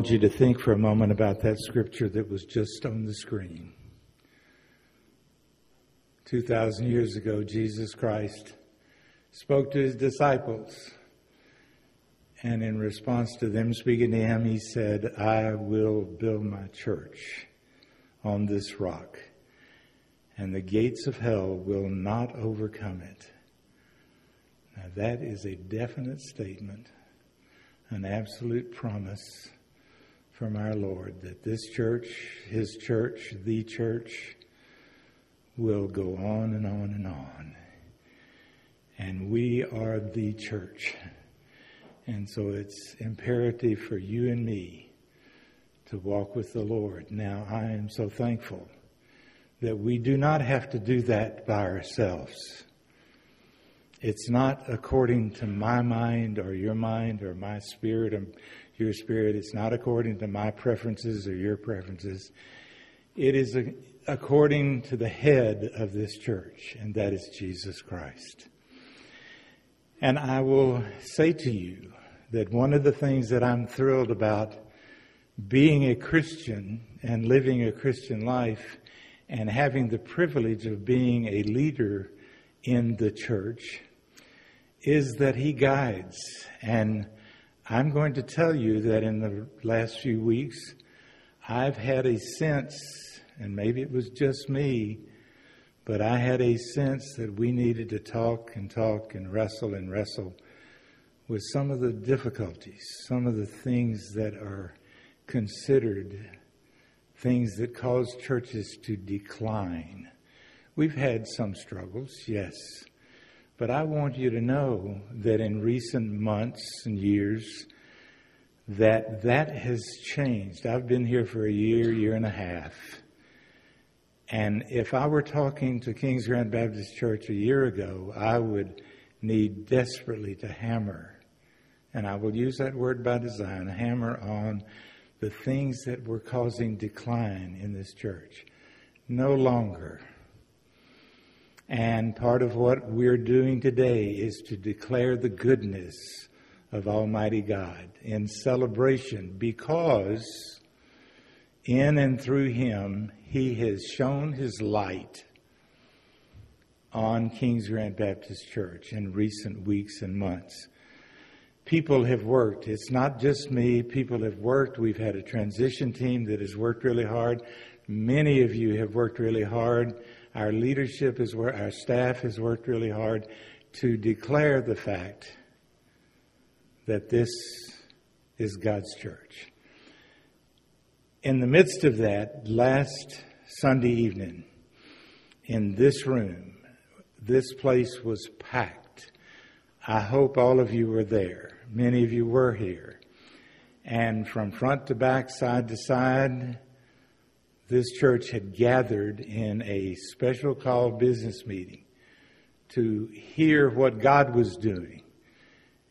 want you to think for a moment about that scripture that was just on the screen. 2,000 years ago, Jesus Christ spoke to his disciples. And in response to them speaking to him, he said, I will build my church on this rock, and the gates of hell will not overcome it. Now, that is a definite statement, an absolute promise from our Lord that this church, his church, the church, will go on and on and on. And we are the church. And so it's imperative for you and me to walk with the Lord. Now, I am so thankful that we do not have to do that by ourselves. It's not according to my mind or your mind or my spirit or your spirit. It's not according to my preferences or your preferences. It is according to the head of this church, and that is Jesus Christ. And I will say to you that one of the things that I'm thrilled about being a Christian and living a Christian life and having the privilege of being a leader in the church is that he guides. And I'm going to tell you that in the last few weeks, I've had a sense and maybe it was just me, but I had a sense that we needed to talk and talk and wrestle and wrestle with some of the difficulties, some of the things that are considered things that cause churches to decline. We've had some struggles, yes, but I want you to know that in recent months and years, that that has changed. I've been here for a year, year and a half. And if I were talking to King's Grant Baptist Church a year ago, I would need desperately to hammer, and I will use that word by design, hammer on the things that were causing decline in this church. No longer. And part of what we're doing today is to declare the goodness of Almighty God in celebration because in and through Him, he has shown his light on Kings Grant Baptist Church in recent weeks and months. People have worked. It's not just me. People have worked. We've had a transition team that has worked really hard. Many of you have worked really hard. Our leadership is where our staff has worked really hard to declare the fact that this is God's church in the midst of that, last Sunday evening, in this room, this place was packed. I hope all of you were there. Many of you were here. And from front to back, side to side, this church had gathered in a special call business meeting to hear what God was doing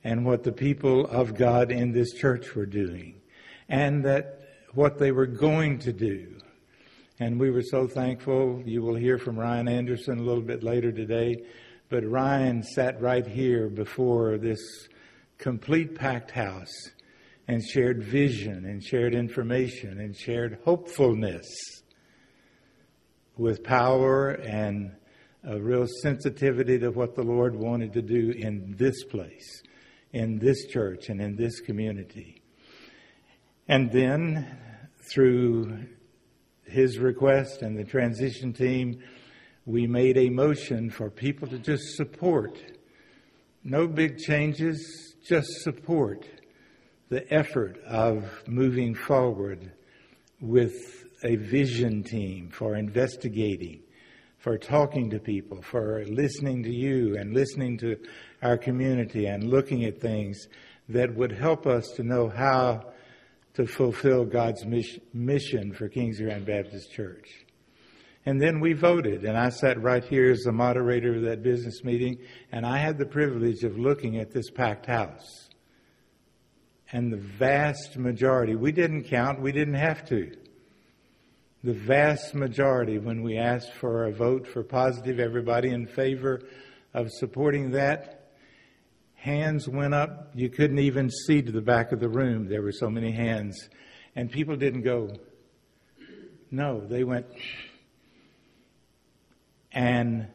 and what the people of God in this church were doing. And that what they were going to do. And we were so thankful. You will hear from Ryan Anderson a little bit later today. But Ryan sat right here before this complete packed house and shared vision and shared information and shared hopefulness with power and a real sensitivity to what the Lord wanted to do in this place, in this church, and in this community. And then, through his request and the transition team, we made a motion for people to just support. No big changes, just support the effort of moving forward with a vision team for investigating, for talking to people, for listening to you and listening to our community and looking at things that would help us to know how to fulfill God's mission for Kings Grant Baptist Church. And then we voted, and I sat right here as the moderator of that business meeting, and I had the privilege of looking at this packed house. And the vast majority, we didn't count, we didn't have to. The vast majority, when we asked for a vote for positive, everybody in favor of supporting that, hands went up. You couldn't even see to the back of the room. There were so many hands. And people didn't go, no, they went, and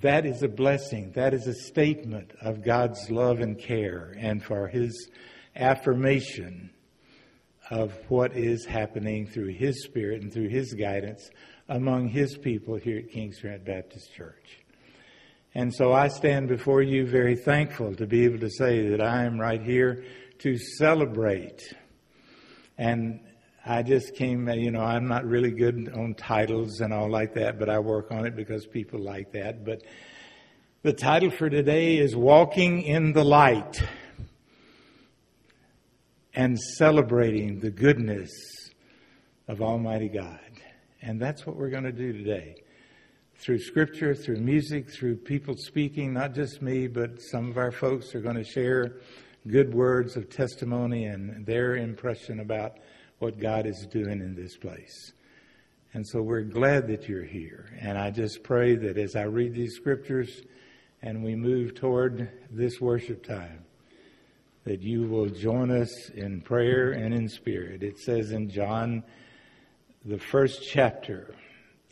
that is a blessing. That is a statement of God's love and care and for His affirmation of what is happening through His Spirit and through His guidance among His people here at Kings Grant Baptist Church. And so I stand before you very thankful to be able to say that I am right here to celebrate. And I just came, you know, I'm not really good on titles and all like that, but I work on it because people like that. But the title for today is Walking in the Light and Celebrating the Goodness of Almighty God. And that's what we're going to do today through scripture, through music, through people speaking, not just me, but some of our folks are going to share good words of testimony and their impression about what God is doing in this place. And so we're glad that you're here. And I just pray that as I read these scriptures and we move toward this worship time, that you will join us in prayer and in spirit. It says in John, the first chapter,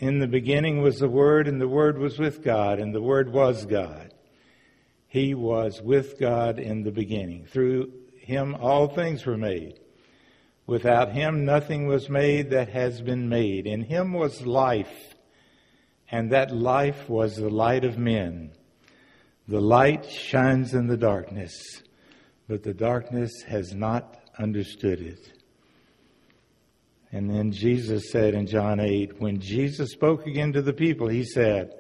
in the beginning was the Word, and the Word was with God, and the Word was God. He was with God in the beginning. Through him all things were made. Without him nothing was made that has been made. In him was life, and that life was the light of men. The light shines in the darkness, but the darkness has not understood it. And then Jesus said in John 8, when Jesus spoke again to the people, he said,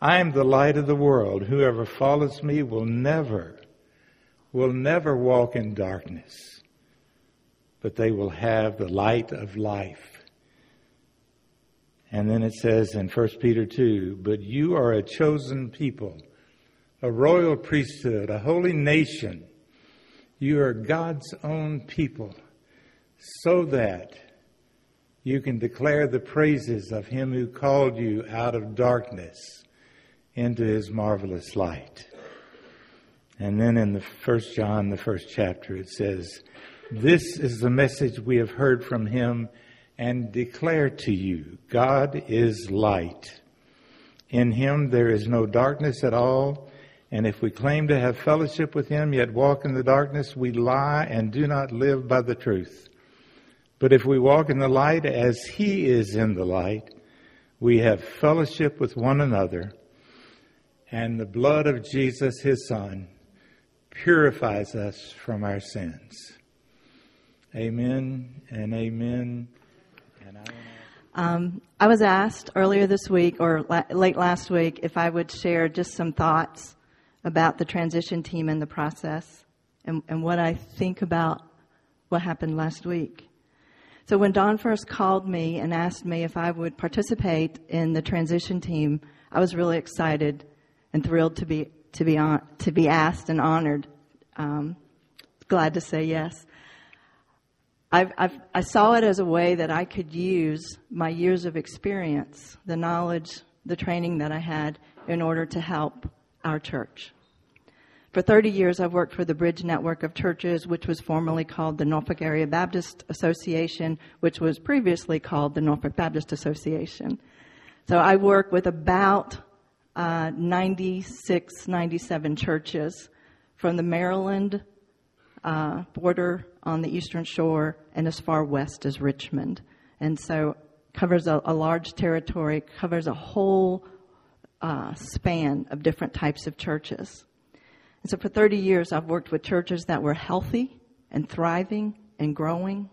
I am the light of the world. Whoever follows me will never, will never walk in darkness, but they will have the light of life. And then it says in 1 Peter 2, but you are a chosen people, a royal priesthood, a holy nation. You are God's own people, so that you can declare the praises of him who called you out of darkness into his marvelous light. And then in the first John, the first chapter, it says, This is the message we have heard from him and declare to you God is light. In him there is no darkness at all. And if we claim to have fellowship with him, yet walk in the darkness, we lie and do not live by the truth. But if we walk in the light as he is in the light, we have fellowship with one another, and the blood of Jesus, his son, purifies us from our sins. Amen and amen. And I, um, I was asked earlier this week or la- late last week if I would share just some thoughts about the transition team and the process and, and what I think about what happened last week. So when Don first called me and asked me if I would participate in the transition team, I was really excited and thrilled to be to be on, to be asked and honored. Um, glad to say yes. I've, I've, i saw it as a way that I could use my years of experience, the knowledge, the training that I had, in order to help our church. For 30 years, I've worked for the Bridge Network of Churches, which was formerly called the Norfolk Area Baptist Association, which was previously called the Norfolk Baptist Association. So I work with about uh, 96, 97 churches from the Maryland uh, border on the eastern shore and as far west as Richmond. And so covers a, a large territory, covers a whole uh, span of different types of churches. And so for 30 years, I've worked with churches that were healthy and thriving and growing.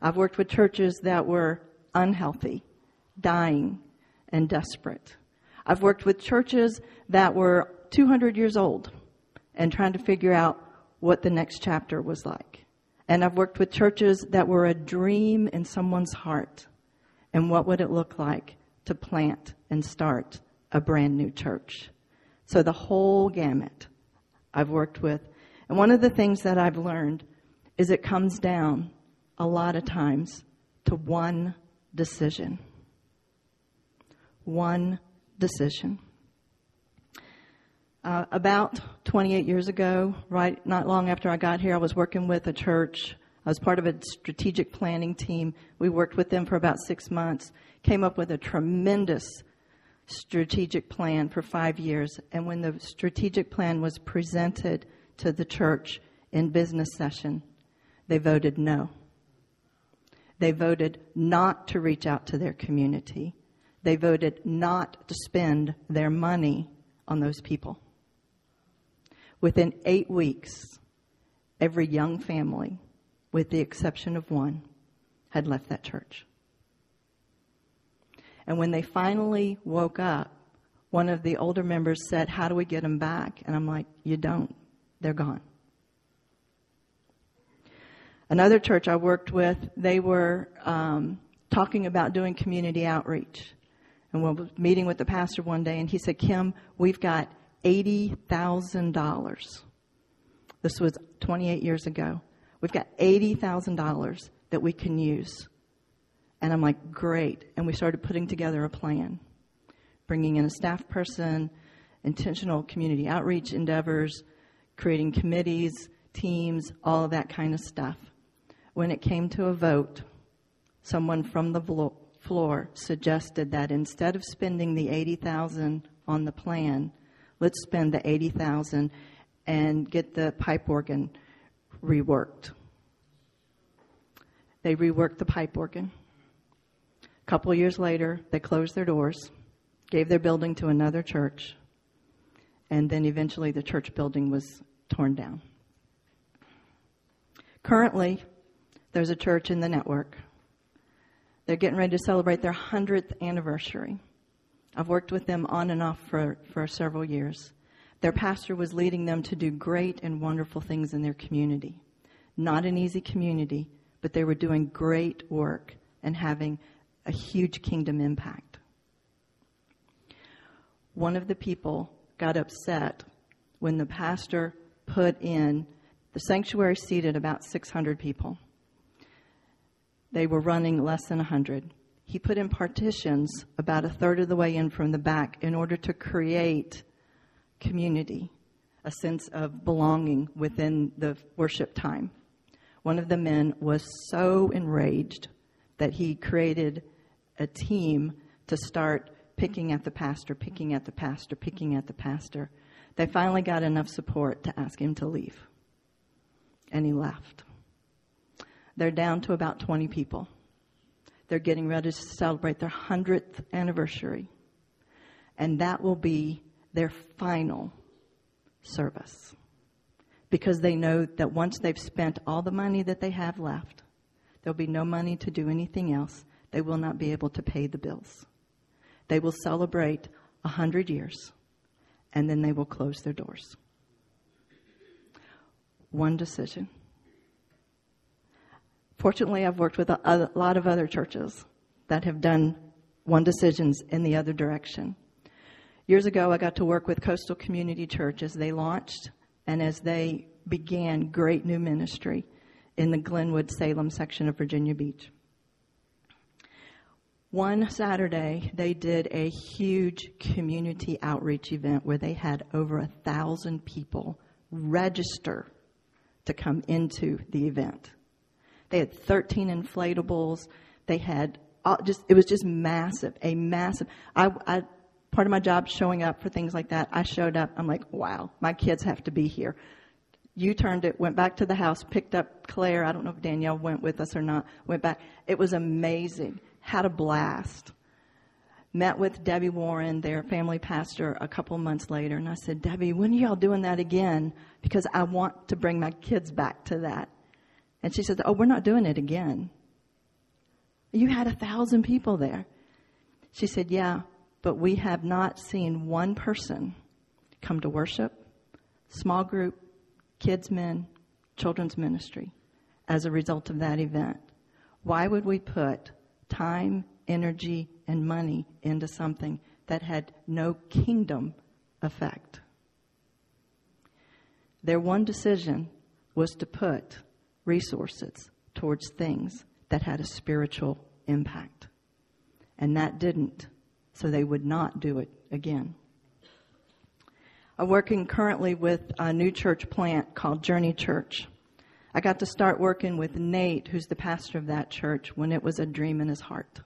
I've worked with churches that were unhealthy, dying, and desperate. I've worked with churches that were 200 years old and trying to figure out what the next chapter was like. And I've worked with churches that were a dream in someone's heart. And what would it look like to plant and start a brand new church? So the whole gamut. I've worked with. And one of the things that I've learned is it comes down a lot of times to one decision. One decision. Uh, about 28 years ago, right, not long after I got here, I was working with a church I was part of a strategic planning team. We worked with them for about six months, came up with a tremendous strategic plan for five years. And when the strategic plan was presented to the church in business session, they voted no. They voted not to reach out to their community. They voted not to spend their money on those people. Within eight weeks, every young family, with the exception of one, had left that church. And when they finally woke up, one of the older members said, How do we get them back? And I'm like, You don't. They're gone. Another church I worked with, they were um, talking about doing community outreach. And we were meeting with the pastor one day, and he said, Kim, we've got $80,000. This was 28 years ago. We've got $80,000 that we can use. And I'm like, great. And we started putting together a plan, bringing in a staff person, intentional community outreach endeavors, creating committees, teams, all of that kind of stuff. When it came to a vote, someone from the floor suggested that instead of spending the 80,000 on the plan, let's spend the 80,000 and get the pipe organ reworked. They reworked the pipe organ. A couple years later, they closed their doors, gave their building to another church, and then eventually the church building was torn down. Currently, there's a church in the network. They're getting ready to celebrate their 100th anniversary. I've worked with them on and off for, for several years. Their pastor was leading them to do great and wonderful things in their community. Not an easy community, but they were doing great work and having a huge kingdom impact. One of the people got upset when the pastor put in the sanctuary seated about 600 people. They were running less than 100. He put in partitions about a third of the way in from the back in order to create community, a sense of belonging within the worship time. One of the men was so enraged that he created a team to start picking at the pastor, picking at the pastor, picking at the pastor. They finally got enough support to ask him to leave. And he left. They're down to about 20 people. They're getting ready to celebrate their 100th anniversary. And that will be their final service. Because they know that once they've spent all the money that they have left, there'll be no money to do anything else they will not be able to pay the bills. They will celebrate a hundred years and then they will close their doors. One decision. Fortunately, I've worked with a, a lot of other churches that have done one decisions in the other direction. Years ago, I got to work with Coastal Community Church as they launched and as they began great new ministry in the Glenwood Salem section of Virginia Beach. One Saturday, they did a huge community outreach event where they had over a thousand people register to come into the event. They had 13 inflatables. They had just, it was just massive, a massive. I, I, part of my job showing up for things like that. I showed up. I'm like, wow, my kids have to be here. You turned it, went back to the house, picked up Claire. I don't know if Danielle went with us or not. Went back. It was amazing had a blast. Met with Debbie Warren, their family pastor, a couple months later, and I said, Debbie, when are y'all doing that again? Because I want to bring my kids back to that. And she said, Oh, we're not doing it again. You had a thousand people there. She said, Yeah, but we have not seen one person come to worship, small group, kids' men, children's ministry as a result of that event. Why would we put time, energy, and money into something that had no kingdom effect. Their one decision was to put resources towards things that had a spiritual impact. And that didn't, so they would not do it again. I'm working currently with a new church plant called Journey Church. I got to start working with Nate, who's the pastor of that church, when it was a dream in his heart.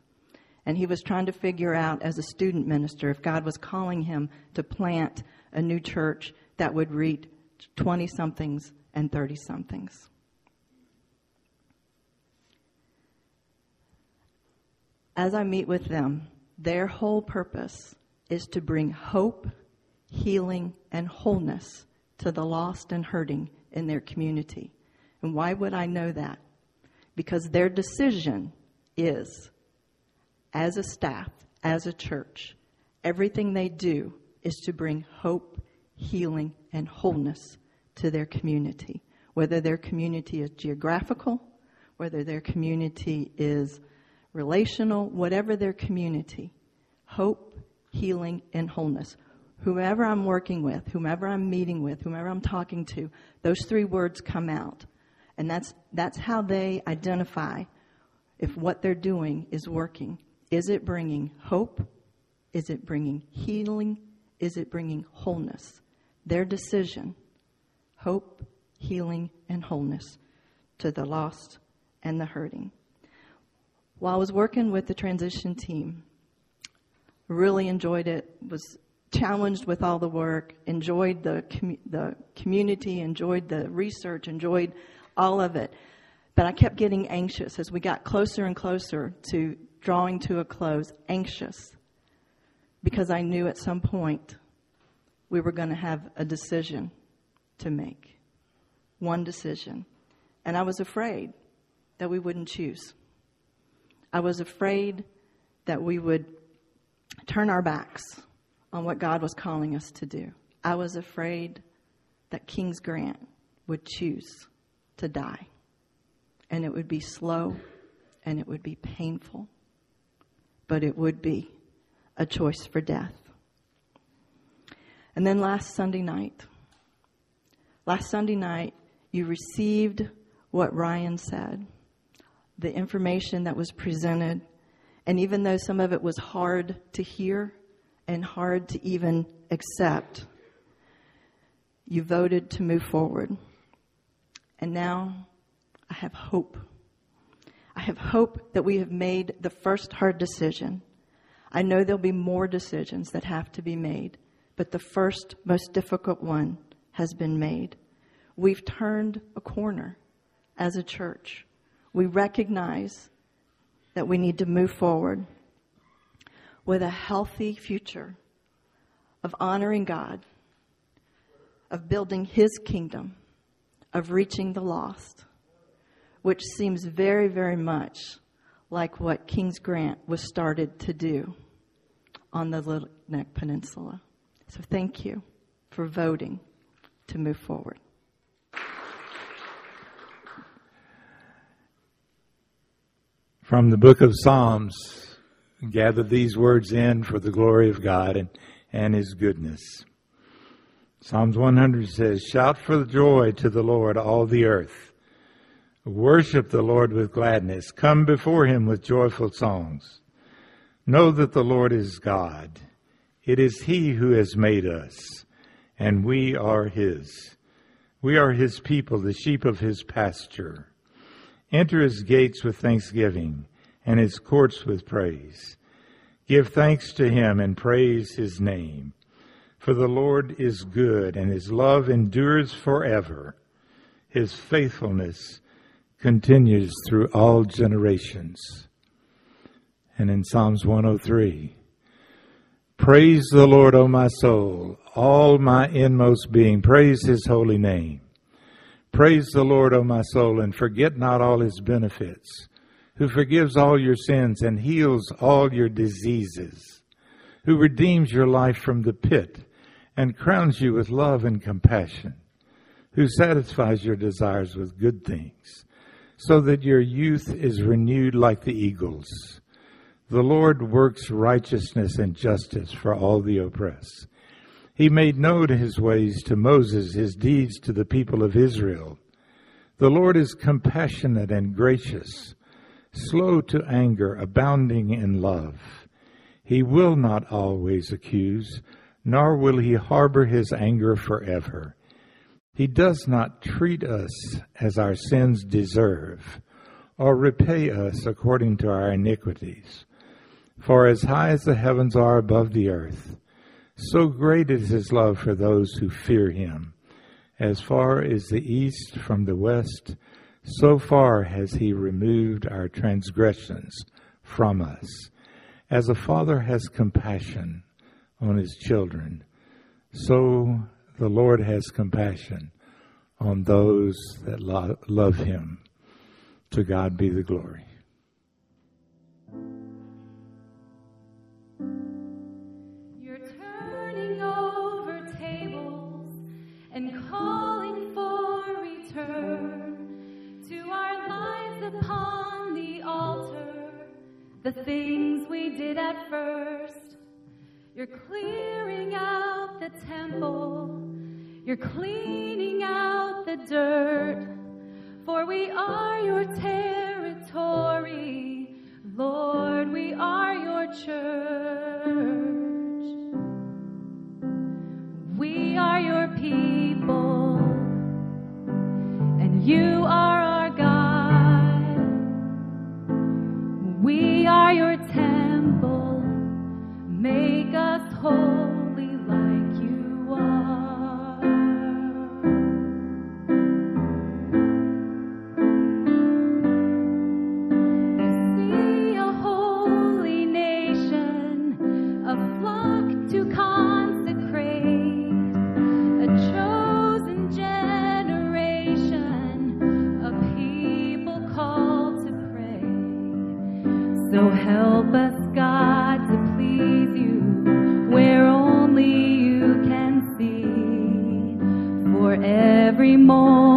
And he was trying to figure out, as a student minister, if God was calling him to plant a new church that would reach 20 somethings and 30 somethings. As I meet with them, their whole purpose is to bring hope, healing, and wholeness to the lost and hurting in their community. And why would I know that? Because their decision is, as a staff, as a church, everything they do is to bring hope, healing, and wholeness to their community. Whether their community is geographical, whether their community is relational, whatever their community, hope, healing, and wholeness. Whomever I'm working with, whomever I'm meeting with, whomever I'm talking to, those three words come out. And that's, that's how they identify if what they're doing is working. Is it bringing hope? Is it bringing healing? Is it bringing wholeness? Their decision hope, healing, and wholeness to the lost and the hurting. While I was working with the transition team, really enjoyed it, was challenged with all the work, enjoyed the, com- the community, enjoyed the research, enjoyed all of it. But I kept getting anxious as we got closer and closer to drawing to a close, anxious, because I knew at some point we were going to have a decision to make. One decision. And I was afraid that we wouldn't choose. I was afraid that we would turn our backs on what God was calling us to do. I was afraid that King's Grant would choose to die. And it would be slow and it would be painful, but it would be a choice for death. And then last Sunday night, last Sunday night, you received what Ryan said, the information that was presented. And even though some of it was hard to hear and hard to even accept, you voted to move forward. And now I have hope. I have hope that we have made the first hard decision. I know there'll be more decisions that have to be made, but the first, most difficult one has been made. We've turned a corner as a church. We recognize that we need to move forward with a healthy future of honoring God, of building His kingdom, of reaching the lost, which seems very, very much like what King's Grant was started to do on the Little Neck Peninsula. So thank you for voting to move forward. From the book of Psalms, gather these words in for the glory of God and, and His goodness. Psalms 100 says, Shout for joy to the Lord, all the earth. Worship the Lord with gladness. Come before Him with joyful songs. Know that the Lord is God. It is He who has made us, and we are His. We are His people, the sheep of His pasture. Enter His gates with thanksgiving, and His courts with praise. Give thanks to Him and praise His name. For the Lord is good, and his love endures forever. His faithfulness continues through all generations. And in Psalms 103, Praise the Lord, O my soul, all my inmost being. Praise his holy name. Praise the Lord, O my soul, and forget not all his benefits, who forgives all your sins and heals all your diseases, who redeems your life from the pit and crowns you with love and compassion, who satisfies your desires with good things, so that your youth is renewed like the eagles. The Lord works righteousness and justice for all the oppressed. He made known his ways to Moses, his deeds to the people of Israel. The Lord is compassionate and gracious, slow to anger, abounding in love. He will not always accuse nor will he harbor his anger forever. He does not treat us as our sins deserve, or repay us according to our iniquities. For as high as the heavens are above the earth, so great is his love for those who fear him. As far as the east from the west, so far has he removed our transgressions from us. As a father has compassion on his children, so the Lord has compassion on those that lo- love him. To God be the glory. The things we did at first. You're clearing out the temple, you're cleaning out the dirt, for we are your territory. Lord, we are your church. We are your people, and you are Make More.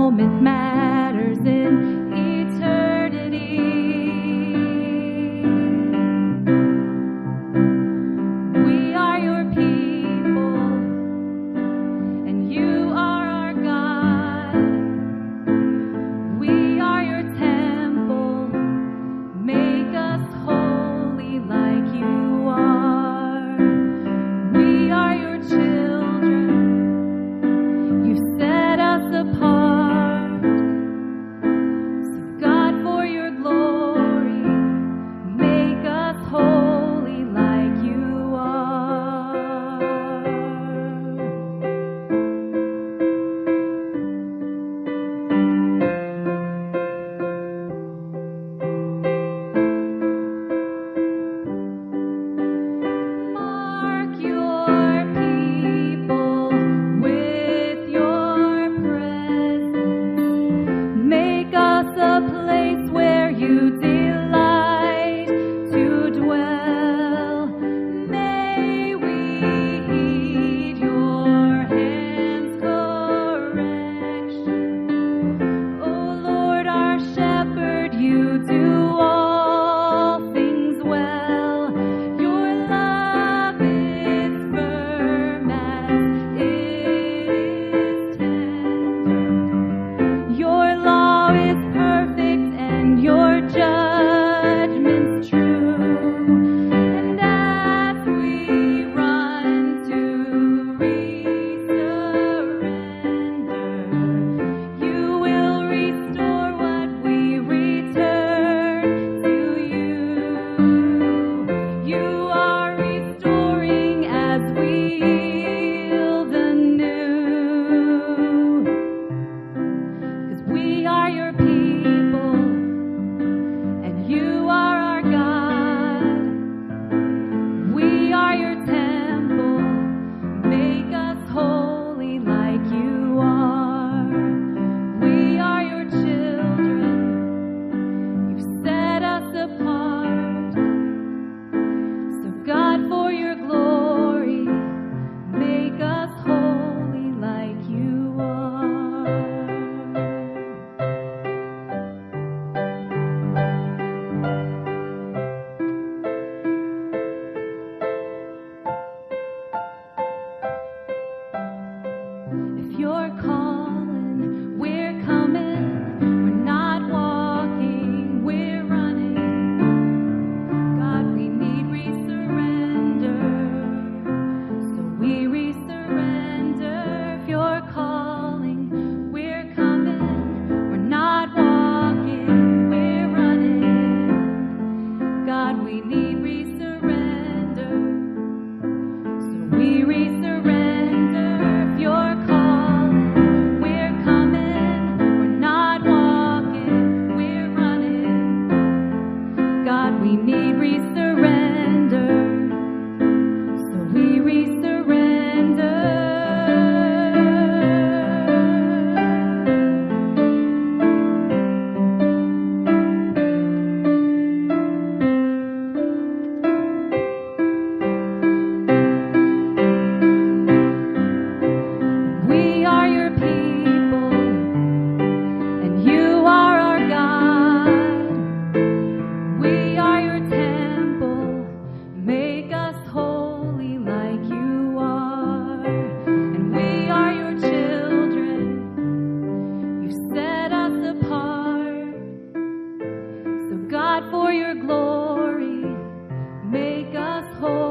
us.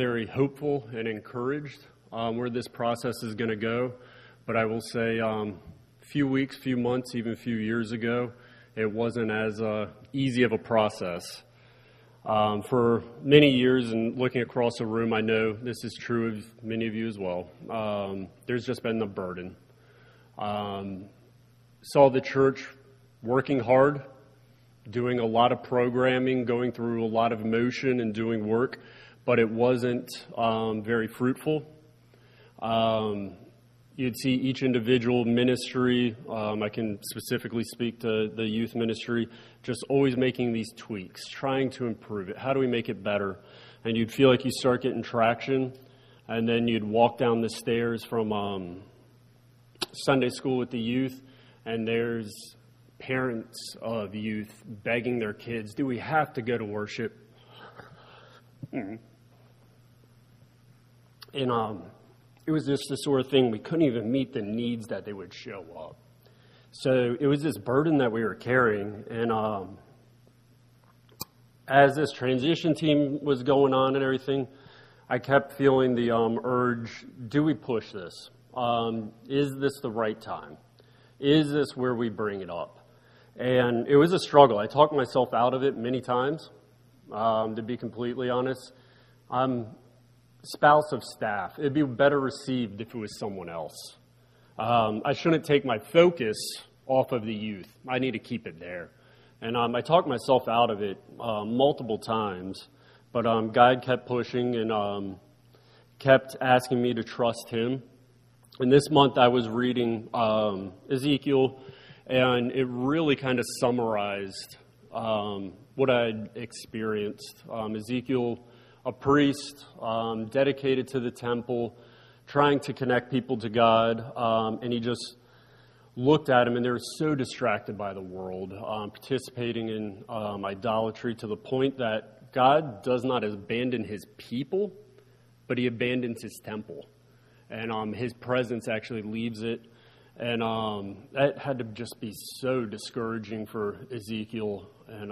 Very hopeful and encouraged um, where this process is going to go. But I will say, um, few weeks, few months, even a few years ago, it wasn't as uh, easy of a process. Um, for many years, and looking across the room, I know this is true of many of you as well. Um, there's just been the burden. Um, saw the church working hard, doing a lot of programming, going through a lot of emotion and doing work, but it wasn't um, very fruitful. Um, you'd see each individual ministry, um, I can specifically speak to the youth ministry, just always making these tweaks, trying to improve it. How do we make it better? And you'd feel like you start getting traction, and then you'd walk down the stairs from um, Sunday school with the youth, and there's parents of youth begging their kids, Do we have to go to worship? Mm-hmm. And um, it was just the sort of thing we couldn't even meet the needs that they would show up. So it was this burden that we were carrying. And um, as this transition team was going on and everything, I kept feeling the um, urge do we push this? Um, is this the right time? Is this where we bring it up? And it was a struggle. I talked myself out of it many times, um, to be completely honest. I'm spouse of staff. It'd be better received if it was someone else. Um, I shouldn't take my focus off of the youth. I need to keep it there. And um, I talked myself out of it uh, multiple times, but um, God kept pushing and um, kept asking me to trust Him. And this month I was reading um, Ezekiel, and it really kind of summarized um, what I'd experienced. Ezekiel a priest um, dedicated to the temple, trying to connect people to God, um, and he just looked at him, and they were so distracted by the world, um, participating in um, idolatry to the point that God does not abandon his people, but he abandons his temple. And um, his presence actually leaves it. And um, that had to just be so discouraging for Ezekiel. And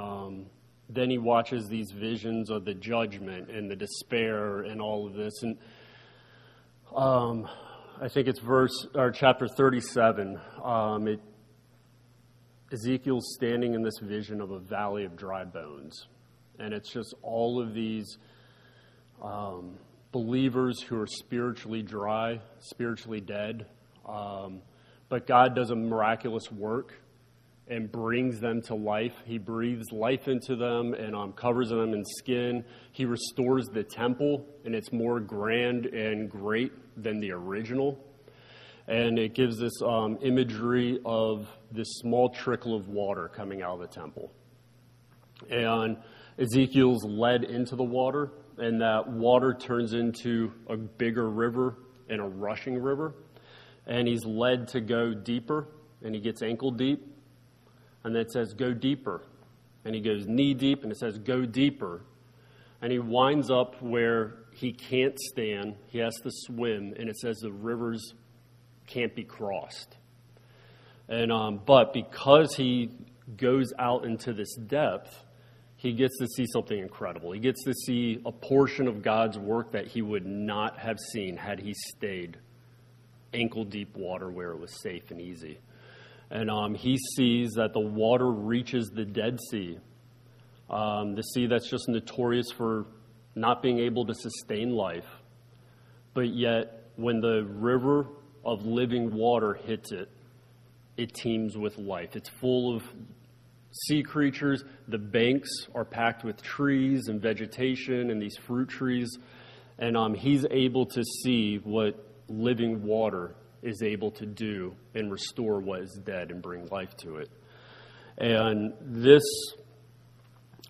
then he watches these visions of the judgment and the despair and all of this. And um, I think it's verse or chapter 37. Um, it, Ezekiel's standing in this vision of a valley of dry bones. And it's just all of these um, believers who are spiritually dry, spiritually dead. Um, but God does a miraculous work and brings them to life. He breathes life into them and um, covers them in skin. He restores the temple, and it's more grand and great than the original. And it gives this um, imagery of this small trickle of water coming out of the temple. And Ezekiel's led into the water, and that water turns into a bigger river and a rushing river. And he's led to go deeper, and he gets ankle deep and it says, go deeper. And he goes knee deep, and it says, go deeper. And he winds up where he can't stand, he has to swim, and it says the rivers can't be crossed. And, um, but because he goes out into this depth, he gets to see something incredible. He gets to see a portion of God's work that he would not have seen had he stayed ankle deep water where it was safe and easy and um, he sees that the water reaches the Dead Sea, um, the sea that's just notorious for not being able to sustain life. But yet, when the river of living water hits it, it teems with life. It's full of sea creatures. The banks are packed with trees and vegetation and these fruit trees. And um, he's able to see what living water is able to do and restore what is dead and bring life to it. And this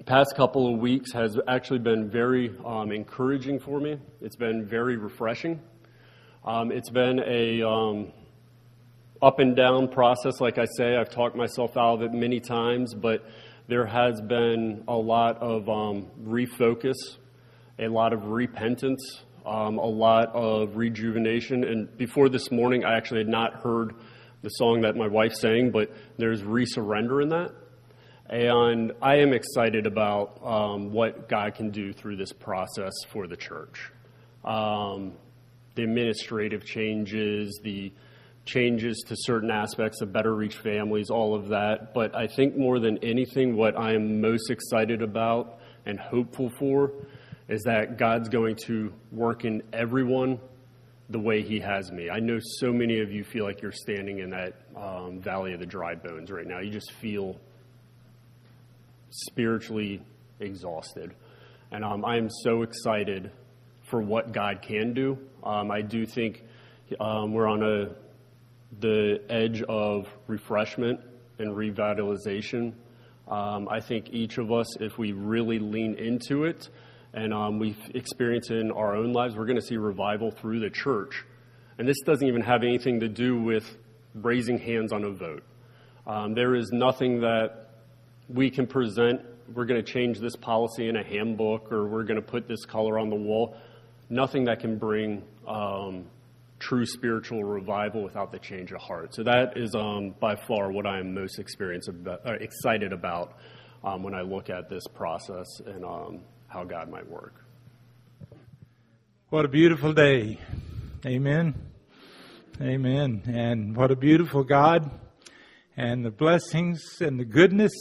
past couple of weeks has actually been very um, encouraging for me. It's been very refreshing. Um, it's been a um, up and down process, like I say. I've talked myself out of it many times, but there has been a lot of um, refocus, a lot of repentance um, a lot of rejuvenation. And before this morning, I actually had not heard the song that my wife sang, but there's resurrender in that. And I am excited about um, what God can do through this process for the church. Um, the administrative changes, the changes to certain aspects of Better Reach Families, all of that. But I think more than anything, what I am most excited about and hopeful for is that God's going to work in everyone the way He has me. I know so many of you feel like you're standing in that um, valley of the dry bones right now. You just feel spiritually exhausted. And um, I am so excited for what God can do. Um, I do think um, we're on a the edge of refreshment and revitalization. Um, I think each of us, if we really lean into it, and um, we experience it in our own lives, we're going to see revival through the church. And this doesn't even have anything to do with raising hands on a vote. Um, there is nothing that we can present. We're going to change this policy in a handbook, or we're going to put this color on the wall nothing that can bring um, true spiritual revival without the change of heart. So that is um, by far what I am most about, uh, excited about um, when I look at this process and um, how God might work. What a beautiful day. Amen. Amen. And what a beautiful God. And the blessings and the goodness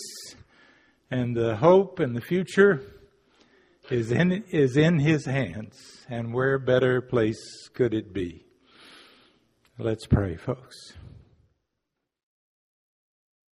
and the hope and the future is in, is in His hands and where better place could it be? Let's pray, folks.